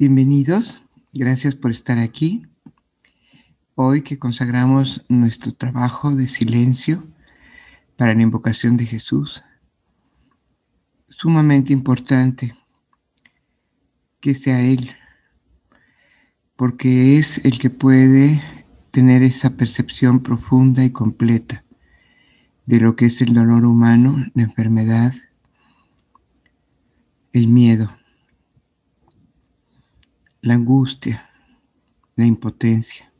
Bienvenidos, gracias por estar aquí. Hoy que consagramos nuestro trabajo de silencio para la invocación de Jesús, sumamente importante que sea Él, porque es el que puede tener esa percepción profunda y completa de lo que es el dolor humano, la enfermedad, el miedo la angustia, la impotencia.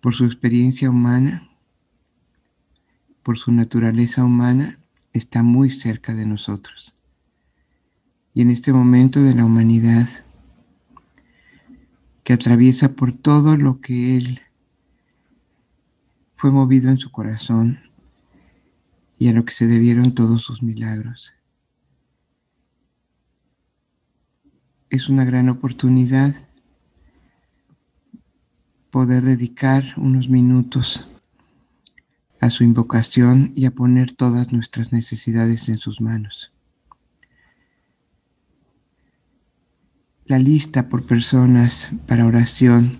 Por su experiencia humana, por su naturaleza humana, está muy cerca de nosotros. Y en este momento de la humanidad, que atraviesa por todo lo que Él fue movido en su corazón y a lo que se debieron todos sus milagros. Es una gran oportunidad poder dedicar unos minutos a su invocación y a poner todas nuestras necesidades en sus manos. La lista por personas para oración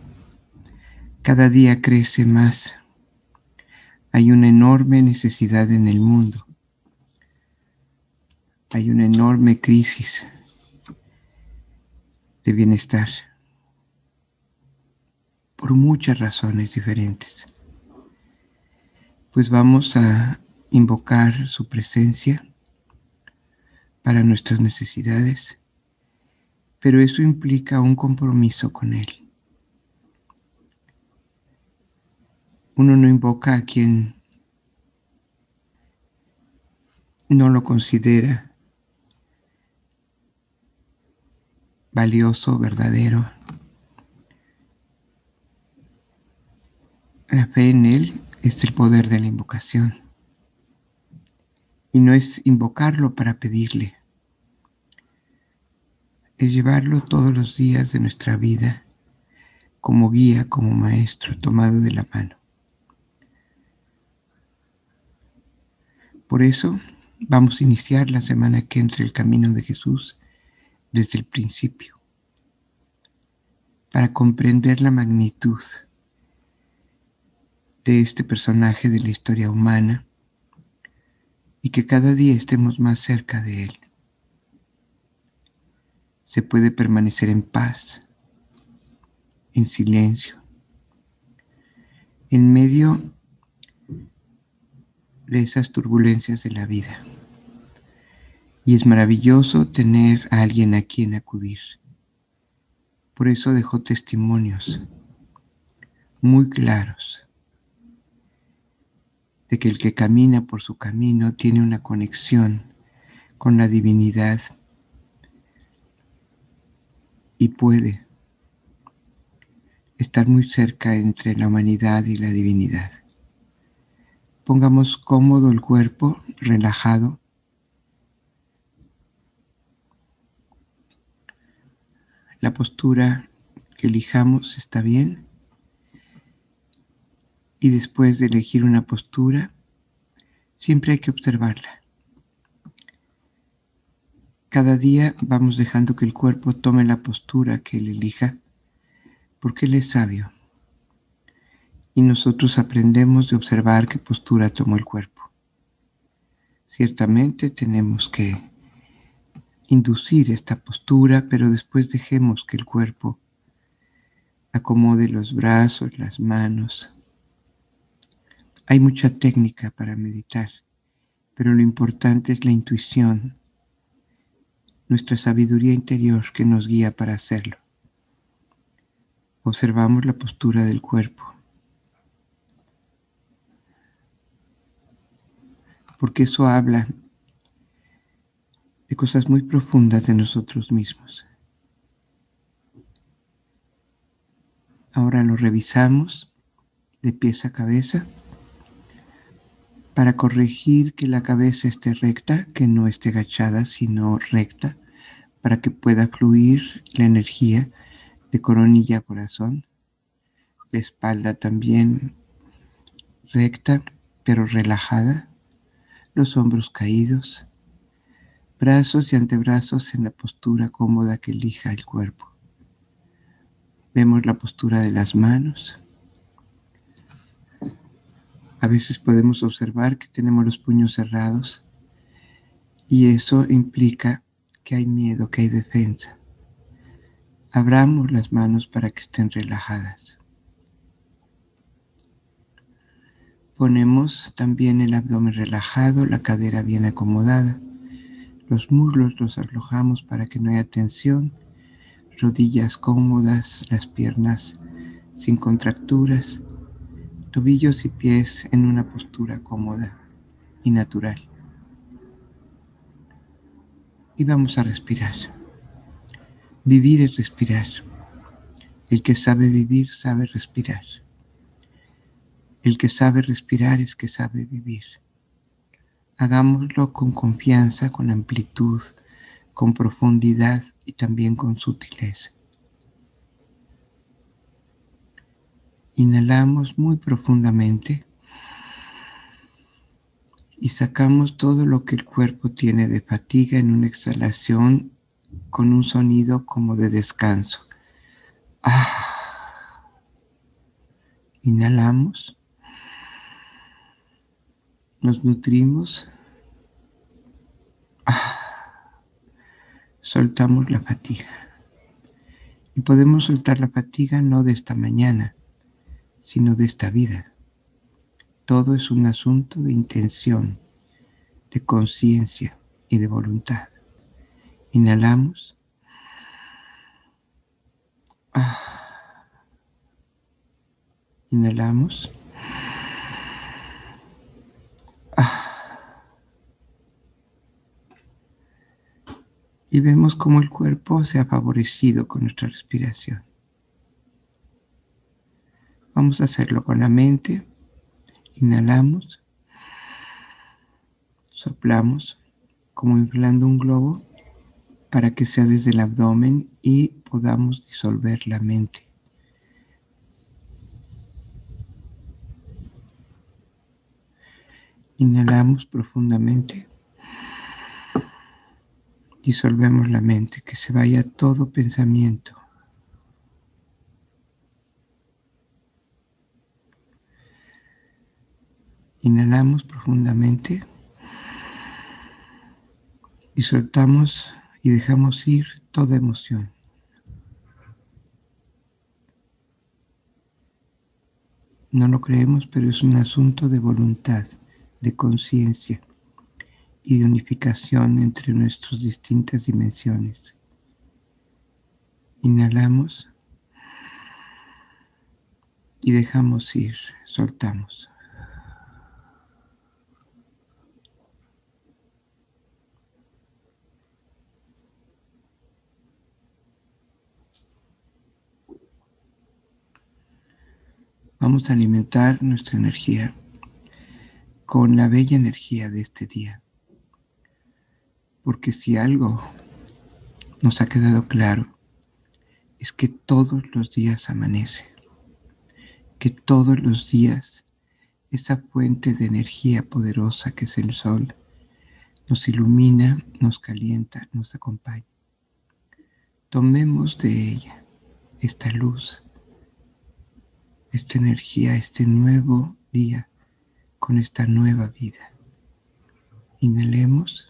cada día crece más. Hay una enorme necesidad en el mundo. Hay una enorme crisis de bienestar por muchas razones diferentes. Pues vamos a invocar su presencia para nuestras necesidades, pero eso implica un compromiso con Él. Uno no invoca a quien no lo considera valioso, verdadero. La fe en Él es el poder de la invocación. Y no es invocarlo para pedirle, es llevarlo todos los días de nuestra vida como guía, como maestro, tomado de la mano. Por eso vamos a iniciar la semana que entre el camino de Jesús desde el principio, para comprender la magnitud de este personaje de la historia humana y que cada día estemos más cerca de él. Se puede permanecer en paz, en silencio, en medio de esas turbulencias de la vida y es maravilloso tener a alguien a quien acudir. Por eso dejó testimonios muy claros de que el que camina por su camino tiene una conexión con la divinidad y puede estar muy cerca entre la humanidad y la divinidad. Pongamos cómodo el cuerpo, relajado, la postura que elijamos está bien. Y después de elegir una postura, siempre hay que observarla. Cada día vamos dejando que el cuerpo tome la postura que él elija, porque él es sabio. Y nosotros aprendemos de observar qué postura tomó el cuerpo. Ciertamente tenemos que inducir esta postura, pero después dejemos que el cuerpo acomode los brazos, las manos. Hay mucha técnica para meditar, pero lo importante es la intuición, nuestra sabiduría interior que nos guía para hacerlo. Observamos la postura del cuerpo. Porque eso habla de cosas muy profundas de nosotros mismos. Ahora lo revisamos de pies a cabeza para corregir que la cabeza esté recta, que no esté agachada, sino recta, para que pueda fluir la energía de coronilla a corazón. La espalda también recta, pero relajada. Los hombros caídos brazos y antebrazos en la postura cómoda que elija el cuerpo. Vemos la postura de las manos. A veces podemos observar que tenemos los puños cerrados y eso implica que hay miedo, que hay defensa. Abramos las manos para que estén relajadas. Ponemos también el abdomen relajado, la cadera bien acomodada. Los muslos los alojamos para que no haya tensión. Rodillas cómodas, las piernas sin contracturas. Tobillos y pies en una postura cómoda y natural. Y vamos a respirar. Vivir es respirar. El que sabe vivir sabe respirar. El que sabe respirar es que sabe vivir. Hagámoslo con confianza, con amplitud, con profundidad y también con sutileza. Inhalamos muy profundamente y sacamos todo lo que el cuerpo tiene de fatiga en una exhalación con un sonido como de descanso. Ah. Inhalamos nos nutrimos, ah, soltamos la fatiga. Y podemos soltar la fatiga no de esta mañana, sino de esta vida. Todo es un asunto de intención, de conciencia y de voluntad. Inhalamos. Ah. Inhalamos. Y vemos cómo el cuerpo se ha favorecido con nuestra respiración. Vamos a hacerlo con la mente. Inhalamos, soplamos como inflando un globo para que sea desde el abdomen y podamos disolver la mente. Inhalamos profundamente disolvemos la mente, que se vaya todo pensamiento. Inhalamos profundamente y soltamos y dejamos ir toda emoción. No lo creemos, pero es un asunto de voluntad, de conciencia y de unificación entre nuestras distintas dimensiones. Inhalamos y dejamos ir, soltamos. Vamos a alimentar nuestra energía con la bella energía de este día. Porque si algo nos ha quedado claro, es que todos los días amanece, que todos los días esa fuente de energía poderosa que es el sol nos ilumina, nos calienta, nos acompaña. Tomemos de ella esta luz, esta energía, este nuevo día con esta nueva vida. Inhalemos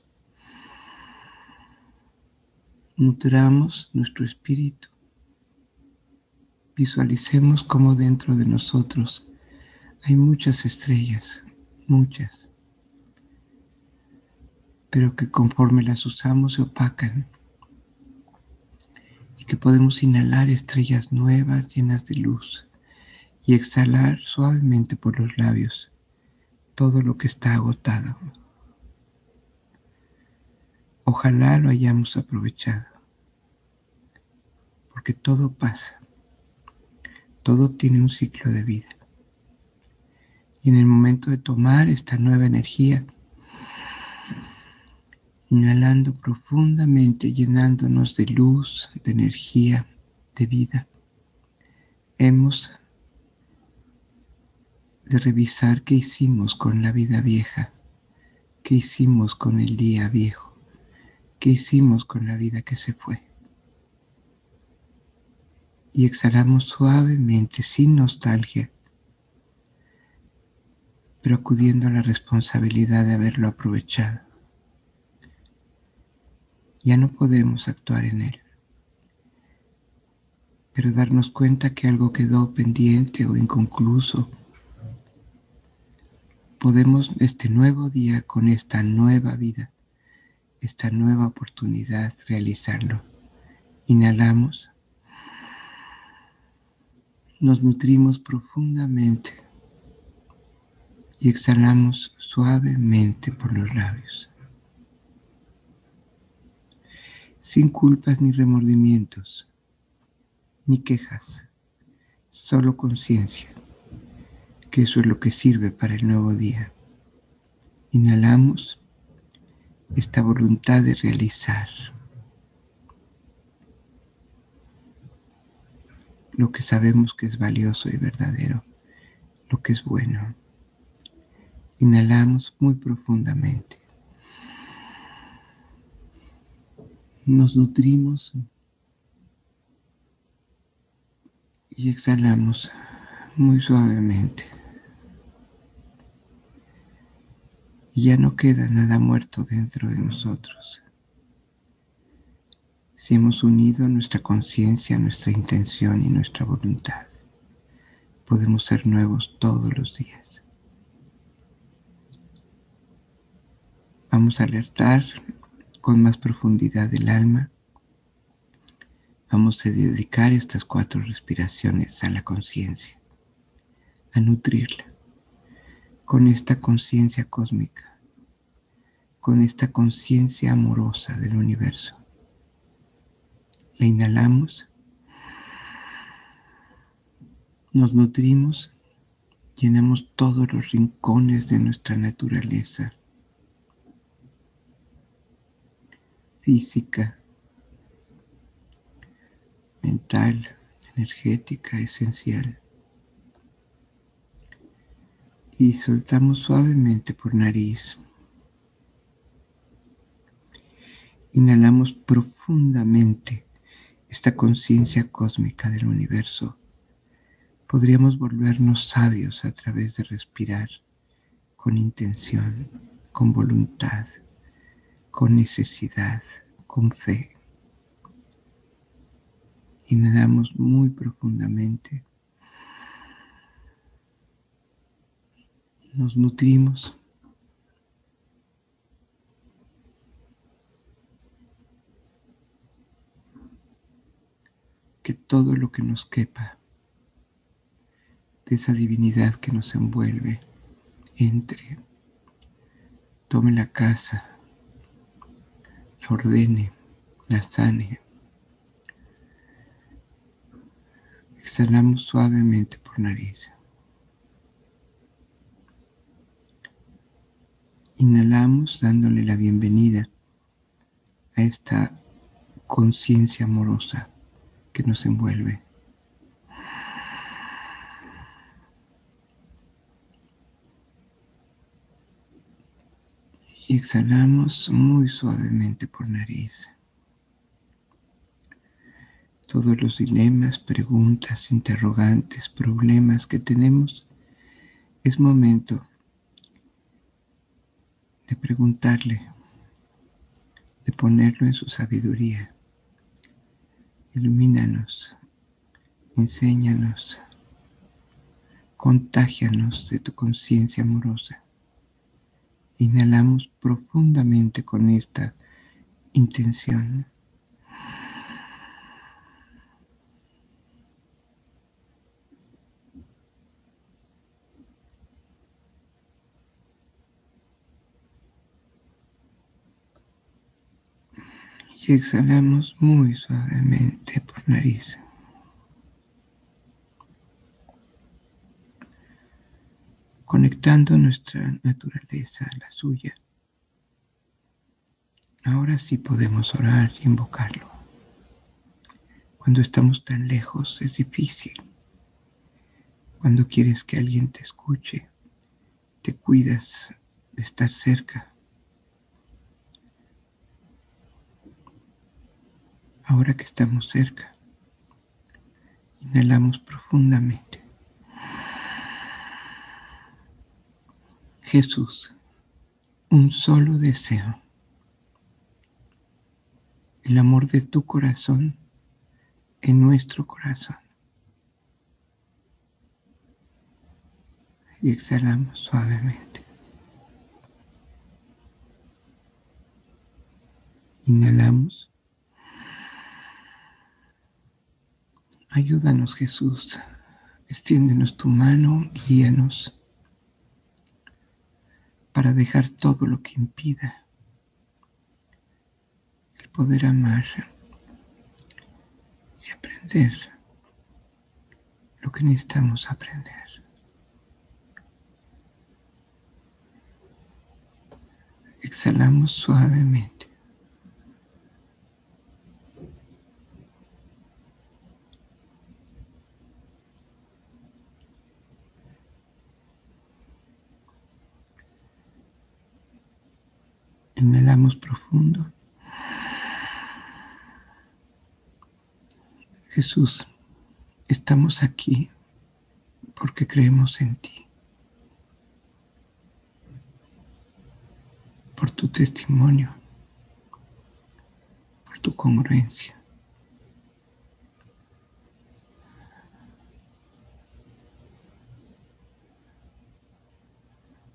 nutramos nuestro espíritu. Visualicemos cómo dentro de nosotros hay muchas estrellas, muchas, pero que conforme las usamos se opacan y que podemos inhalar estrellas nuevas llenas de luz y exhalar suavemente por los labios todo lo que está agotado. Ojalá lo hayamos aprovechado. Porque todo pasa, todo tiene un ciclo de vida. Y en el momento de tomar esta nueva energía, inhalando profundamente, llenándonos de luz, de energía, de vida, hemos de revisar qué hicimos con la vida vieja, qué hicimos con el día viejo, qué hicimos con la vida que se fue. Y exhalamos suavemente, sin nostalgia, pero acudiendo a la responsabilidad de haberlo aprovechado. Ya no podemos actuar en él, pero darnos cuenta que algo quedó pendiente o inconcluso. Podemos este nuevo día con esta nueva vida esta nueva oportunidad realizarlo. Inhalamos. Nos nutrimos profundamente y exhalamos suavemente por los labios. Sin culpas ni remordimientos, ni quejas, solo conciencia, que eso es lo que sirve para el nuevo día. Inhalamos esta voluntad de realizar lo que sabemos que es valioso y verdadero, lo que es bueno. Inhalamos muy profundamente. Nos nutrimos y exhalamos muy suavemente. Ya no queda nada muerto dentro de nosotros. Si hemos unido nuestra conciencia, nuestra intención y nuestra voluntad, podemos ser nuevos todos los días. Vamos a alertar con más profundidad el alma. Vamos a dedicar estas cuatro respiraciones a la conciencia, a nutrirla con esta conciencia cósmica, con esta conciencia amorosa del universo. La inhalamos, nos nutrimos, llenamos todos los rincones de nuestra naturaleza física, mental, energética, esencial y soltamos suavemente por nariz. Inhalamos profundamente esta conciencia cósmica del universo. Podríamos volvernos sabios a través de respirar con intención, con voluntad, con necesidad, con fe. Inhalamos muy profundamente nos nutrimos. Que todo lo que nos quepa de esa divinidad que nos envuelve entre, tome la casa, la ordene, la sane. Exhalamos suavemente por nariz. Inhalamos dándole la bienvenida a esta conciencia amorosa que nos envuelve. Y exhalamos muy suavemente por nariz. Todos los dilemas, preguntas, interrogantes, problemas que tenemos, es momento de preguntarle, de ponerlo en su sabiduría. Ilumínanos, enséñanos, contágianos de tu conciencia amorosa. Inhalamos profundamente con esta intención. Exhalamos muy suavemente por nariz. Conectando nuestra naturaleza a la suya. Ahora sí podemos orar y invocarlo. Cuando estamos tan lejos es difícil. Cuando quieres que alguien te escuche, te cuidas de estar cerca Ahora que estamos cerca, inhalamos profundamente. Jesús, un solo deseo, el amor de tu corazón en nuestro corazón. Y exhalamos suavemente. Inhalamos. Ayúdanos Jesús. Extiéndenos tu mano, guíanos para dejar todo lo que impida el poder amar y aprender lo que necesitamos aprender. Exhalamos suavemente. Inhalamos profundo. Jesús, estamos aquí porque creemos en ti, por tu testimonio, por tu congruencia.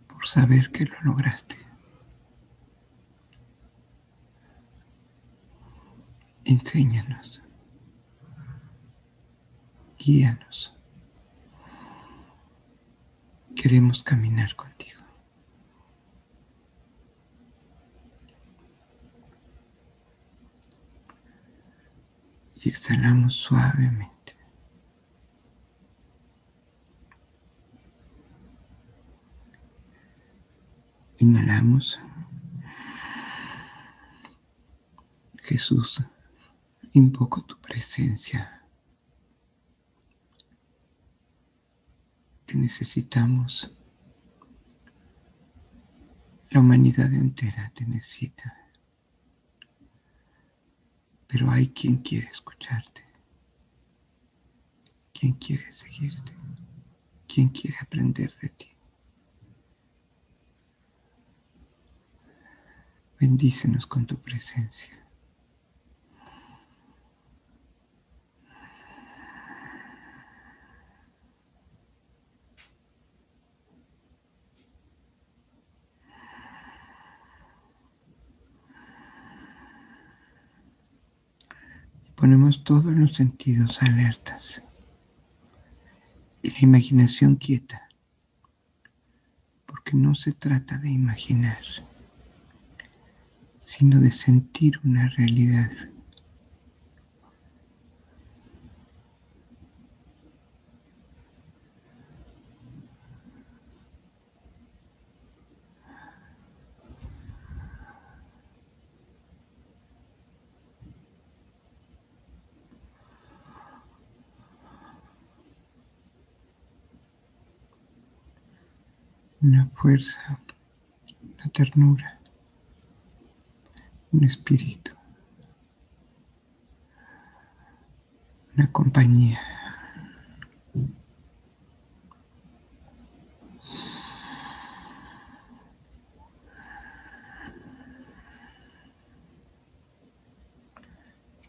por saber que lo lograste. Enséñanos. Guíanos. Queremos caminar contigo. Y exhalamos suavemente. Inhalamos. Jesús invoco tu presencia. Te necesitamos. La humanidad entera te necesita. Pero hay quien quiere escucharte. Quien quiere seguirte. Quien quiere aprender de ti. Bendícenos con tu presencia. ponemos todos los sentidos alertas. Y la imaginación quieta, porque no se trata de imaginar, sino de sentir una realidad una fuerza, una ternura, un espíritu, una compañía.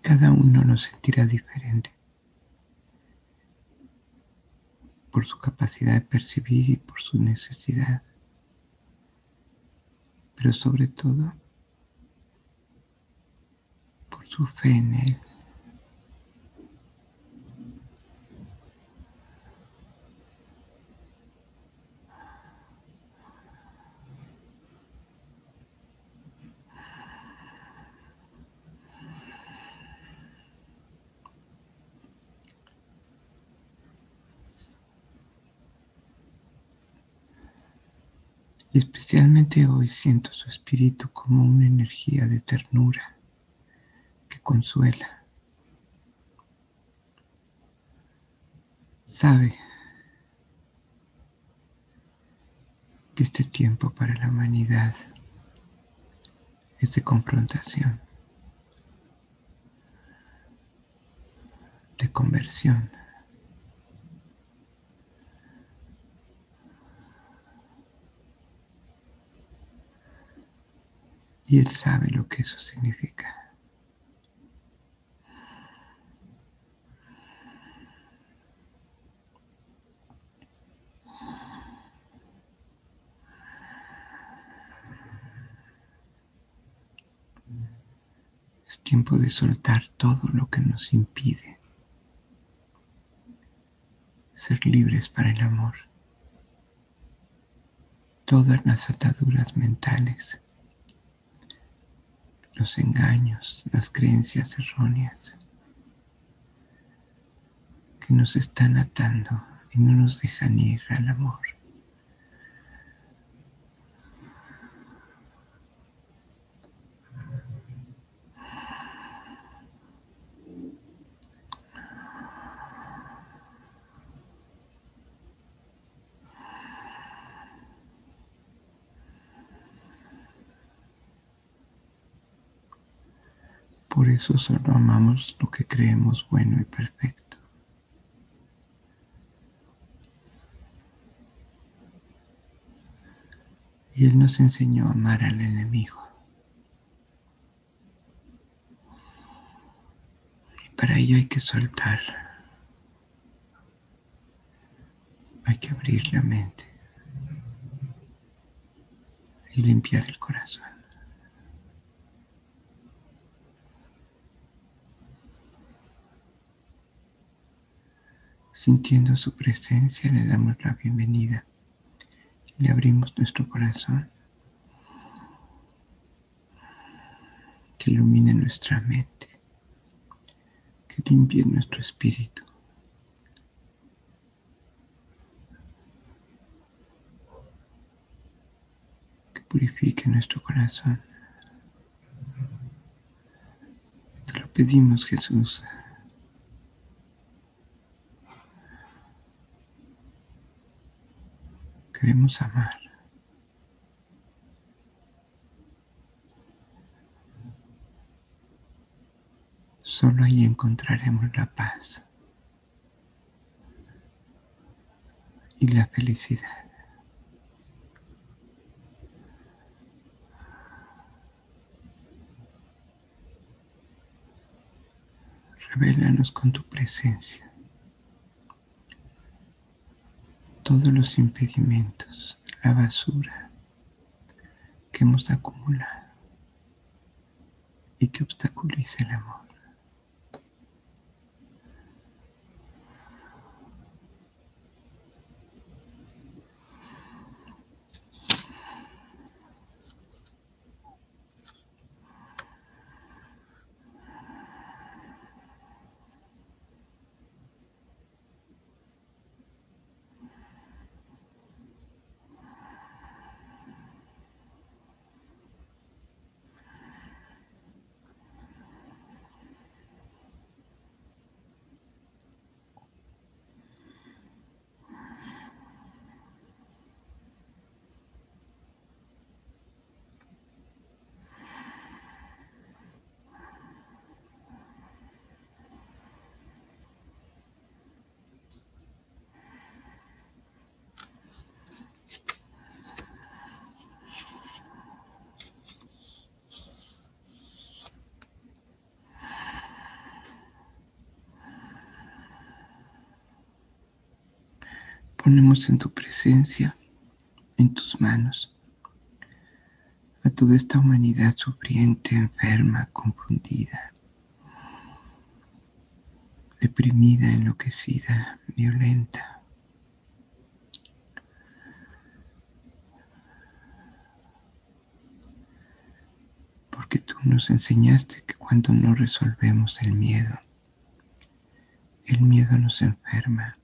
Cada uno lo sentirá diferente. por su capacidad de percibir necesidad, pero sobre todo por su fe en Él. Especialmente hoy siento su espíritu como una energía de ternura que consuela. Sabe que este tiempo para la humanidad es de confrontación. conversión. Y Él sabe lo que eso significa. Es tiempo de soltar todo lo que nos impide ser libres para el amor. Todas las ataduras mentales, los engaños, las creencias erróneas que nos están atando y no nos dejan ir al amor. Por eso solo amamos lo que creemos bueno y perfecto. Y Él nos enseñó a amar al enemigo. Y para ello hay que soltar. Hay que abrir la mente y limpiar el corazón. Sintiendo su presencia le damos la bienvenida y le abrimos nuestro corazón. Que ilumine nuestra mente, que limpie nuestro espíritu. Que purifique nuestro corazón. Te lo pedimos Jesús. Queremos amar. Solo ahí encontraremos la paz y la felicidad. Revélanos con tu presencia. Todos los impedimentos, la basura que hemos acumulado y que obstaculiza el amor. Ponemos en tu presencia, en tus manos, a toda esta humanidad sufriente, enferma, confundida, deprimida, enloquecida, violenta. Porque tú nos enseñaste que cuando no resolvemos el miedo, el miedo nos enferma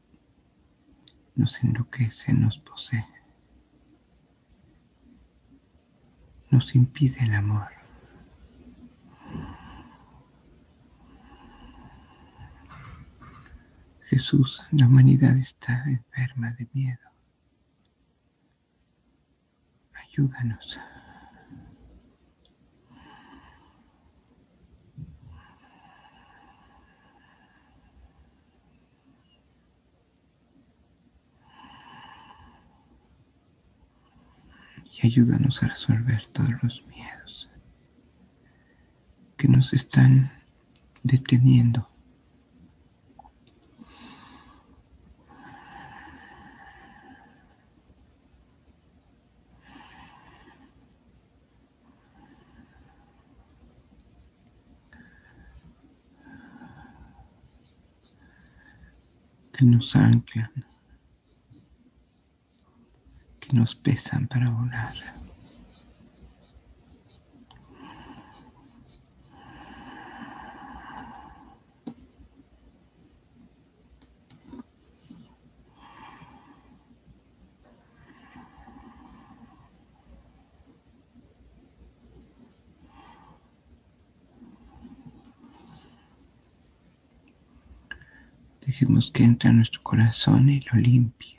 nos enloquece, nos posee, nos impide el amor. Jesús, la humanidad está enferma de miedo. Ayúdanos. Ayúdanos a resolver todos los miedos que nos están deteniendo. Que nos anclan, nos pesan para volar. Dejemos que entre a nuestro corazón y lo limpie.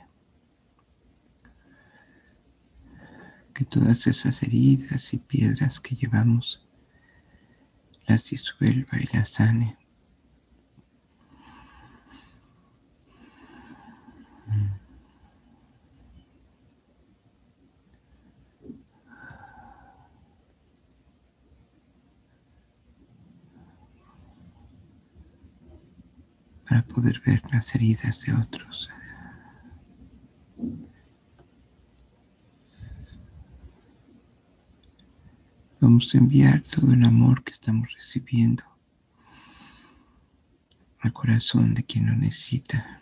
Que todas esas heridas y piedras que llevamos las disuelva y las sane. para poder ver las heridas de otros. Vamos a enviar todo el amor que estamos recibiendo al corazón de quien lo necesita,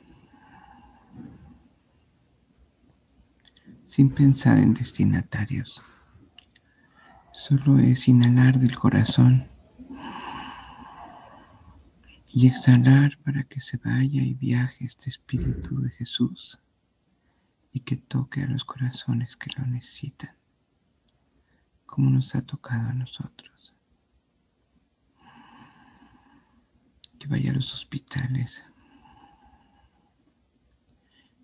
sin pensar en destinatarios. Solo es inhalar del corazón y exhalar para que se vaya y viaje este Espíritu de Jesús y que toque a los corazones que lo necesitan, como nos ha tocado a nosotros. Que vaya a los hospitales,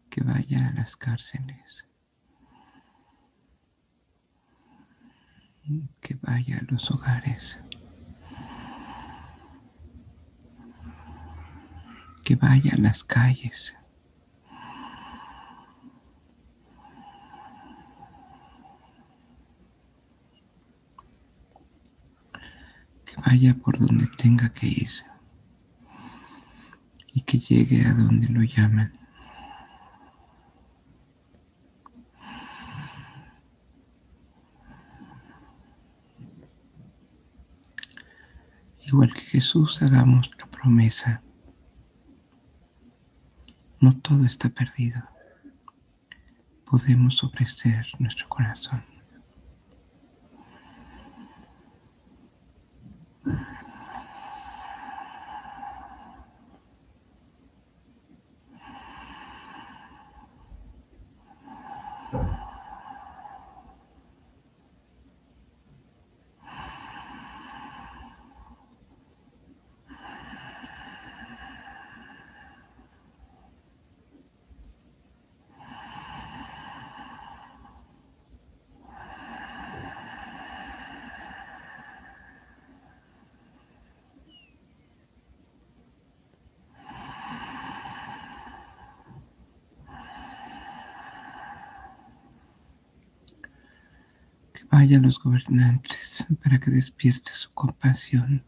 que vaya a las cárceles, que vaya a los hogares. que vaya a las calles. Que vaya por donde tenga que ir y que llegue a donde lo llaman. Igual que Jesús, hagamos la promesa no todo está perdido. Podemos ofrecer nuestro corazón. Vaya a los gobernantes para que despierte su compasión.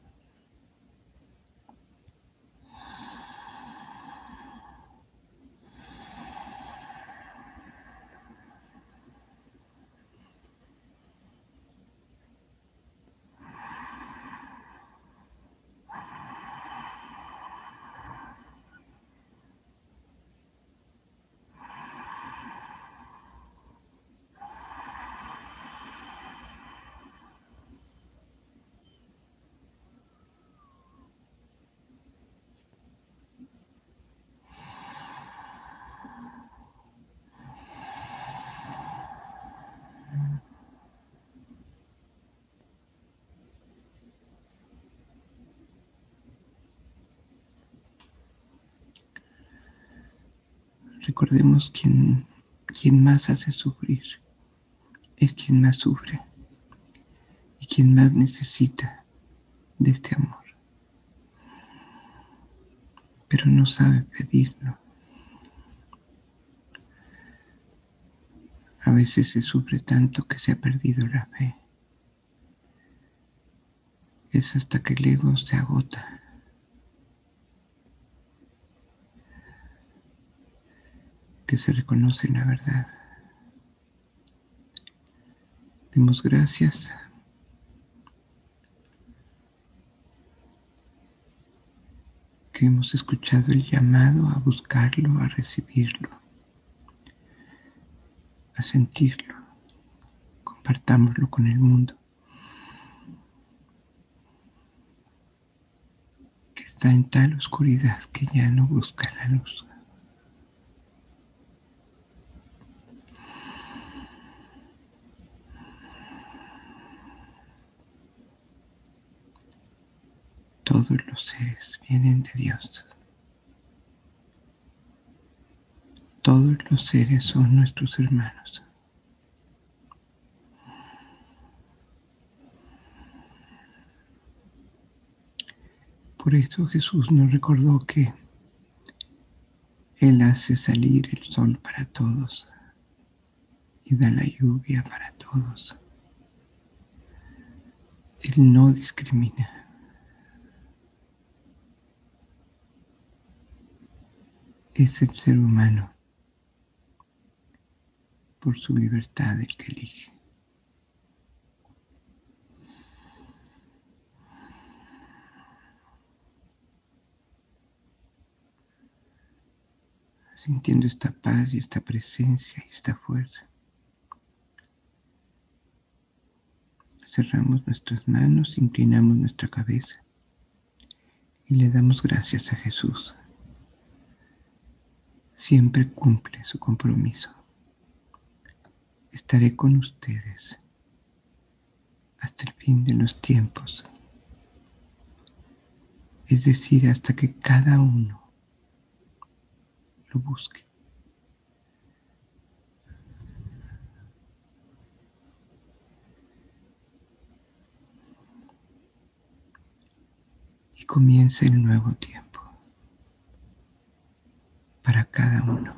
Recordemos quien, quien más hace sufrir es quien más sufre y quien más necesita de este amor. Pero no sabe pedirlo. A veces se sufre tanto que se ha perdido la fe. Es hasta que el ego se agota. Que se reconoce la verdad. Demos gracias que hemos escuchado el llamado a buscarlo, a recibirlo, a sentirlo. Compartámoslo con el mundo. Que está en tal oscuridad que ya no busca la luz. Todos los seres vienen de Dios. Todos los seres son nuestros hermanos. Por eso Jesús nos recordó que Él hace salir el sol para todos y da la lluvia para todos. Él no discrimina. Es el ser humano por su libertad el que elige. Sintiendo esta paz y esta presencia y esta fuerza. Cerramos nuestras manos, inclinamos nuestra cabeza y le damos gracias a Jesús siempre cumple su compromiso. Estaré con ustedes hasta el fin de los tiempos, es decir, hasta que cada uno lo busque. Y comience el nuevo tiempo cada uno.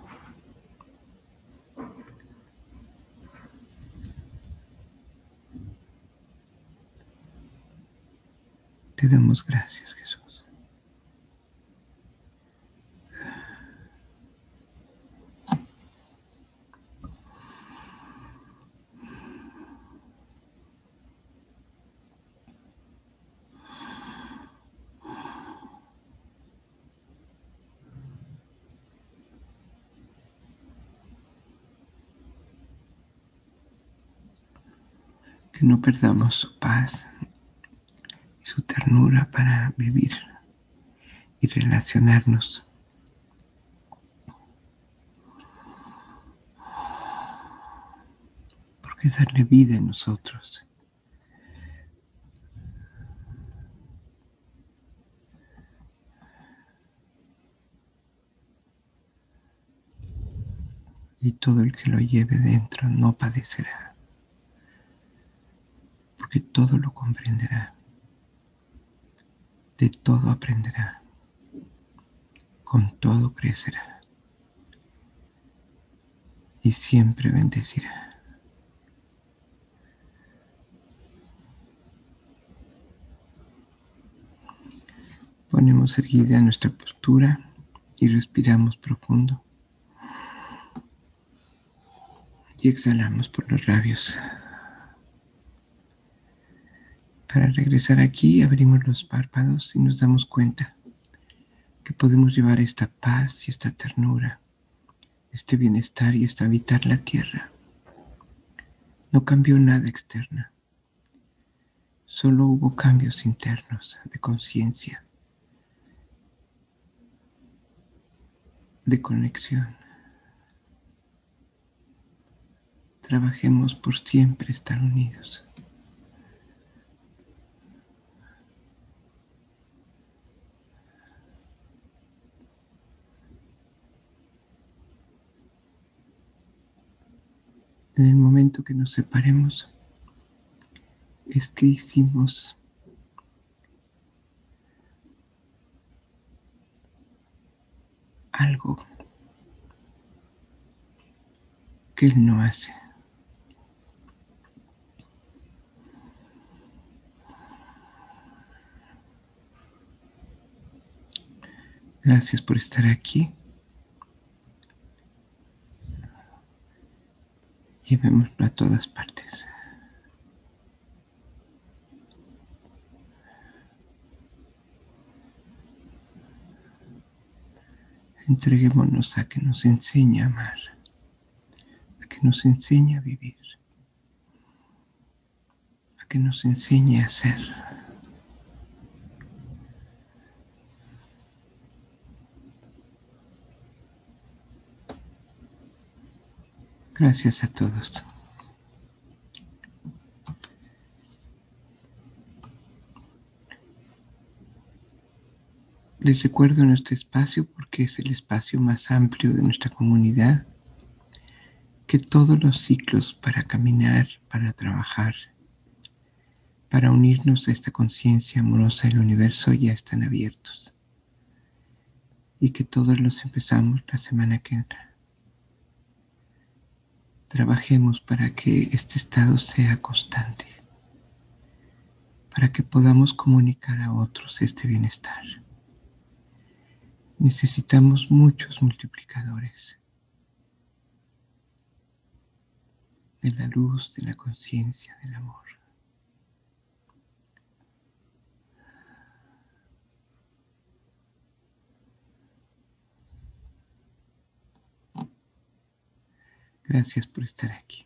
Te damos gracias, Jesús. que perdamos su paz y su ternura para vivir y relacionarnos. Porque es darle vida en nosotros. Y todo el que lo lleve dentro no padecerá porque todo lo comprenderá, de todo aprenderá, con todo crecerá y siempre bendecirá. Ponemos erguida nuestra postura y respiramos profundo. Y exhalamos por los labios. Para regresar aquí abrimos los párpados y nos damos cuenta que podemos llevar esta paz y esta ternura, este bienestar y esta habitar la tierra. No cambió nada externa, solo hubo cambios internos de conciencia, de conexión. Trabajemos por siempre estar unidos. en el momento que nos separemos es que hicimos algo que él no hace. Gracias por estar aquí. Llevémoslo a todas partes. Entreguémonos a que nos enseñe a amar, a que nos enseñe a vivir, a que nos enseñe a ser. Gracias a todos. Les recuerdo nuestro espacio porque es el espacio más amplio de nuestra comunidad, que todos los ciclos para caminar, para trabajar, para unirnos a esta conciencia amorosa del universo ya están abiertos y que todos los empezamos la semana que entra. Trabajemos para que este estado sea constante, para que podamos comunicar a otros este bienestar. Necesitamos muchos multiplicadores de la luz, de la conciencia, del amor. Gracias por estar aquí.